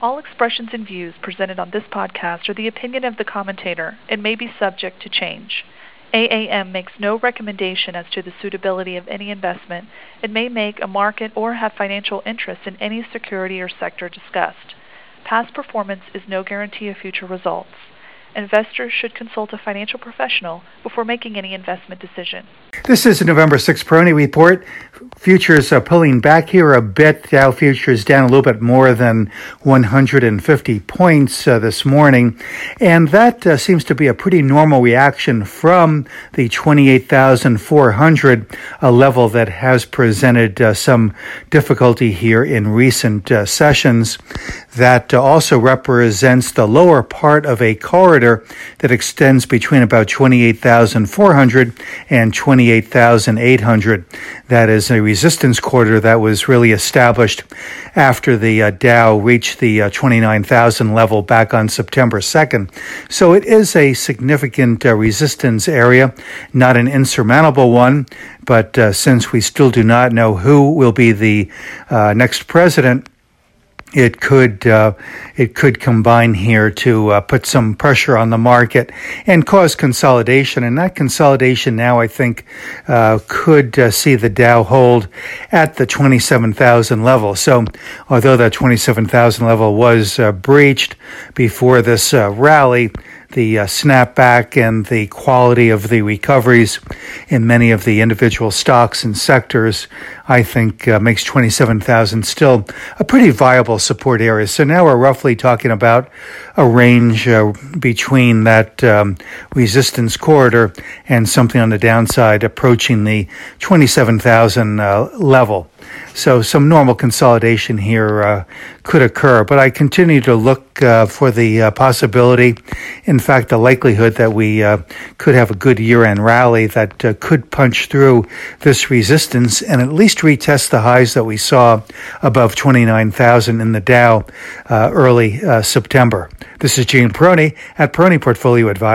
All expressions and views presented on this podcast are the opinion of the commentator and may be subject to change. AAM makes no recommendation as to the suitability of any investment and may make a market or have financial interest in any security or sector discussed. Past performance is no guarantee of future results. Investors should consult a financial professional before making any investment decision. This is the November 6th Peroni report. Futures are pulling back here a bit. Dow futures down a little bit more than 150 points uh, this morning. And that uh, seems to be a pretty normal reaction from the 28,400, a level that has presented uh, some difficulty here in recent uh, sessions. That uh, also represents the lower part of a corridor that extends between about 28,400 and 28,800. That is a resistance corridor that was really established after the uh, Dow reached the uh, 29,000 level back on September 2nd. So it is a significant uh, resistance area, not an insurmountable one, but uh, since we still do not know who will be the uh, next president, it could uh, it could combine here to uh, put some pressure on the market and cause consolidation. And that consolidation now, I think, uh, could uh, see the Dow hold at the twenty seven thousand level. So, although that twenty seven thousand level was uh, breached before this uh, rally the uh, snapback and the quality of the recoveries in many of the individual stocks and sectors, I think uh, makes 27,000 still a pretty viable support area. So now we're roughly talking about a range uh, between that um, resistance corridor and something on the downside approaching the 27,000 uh, level. So some normal consolidation here uh, could occur, but I continue to look uh, for the uh, possibility, in fact, the likelihood that we uh, could have a good year-end rally that uh, could punch through this resistance and at least retest the highs that we saw above 29,000 in the Dow uh, early September. This is Gene Peroni at Peroni Portfolio Advisors.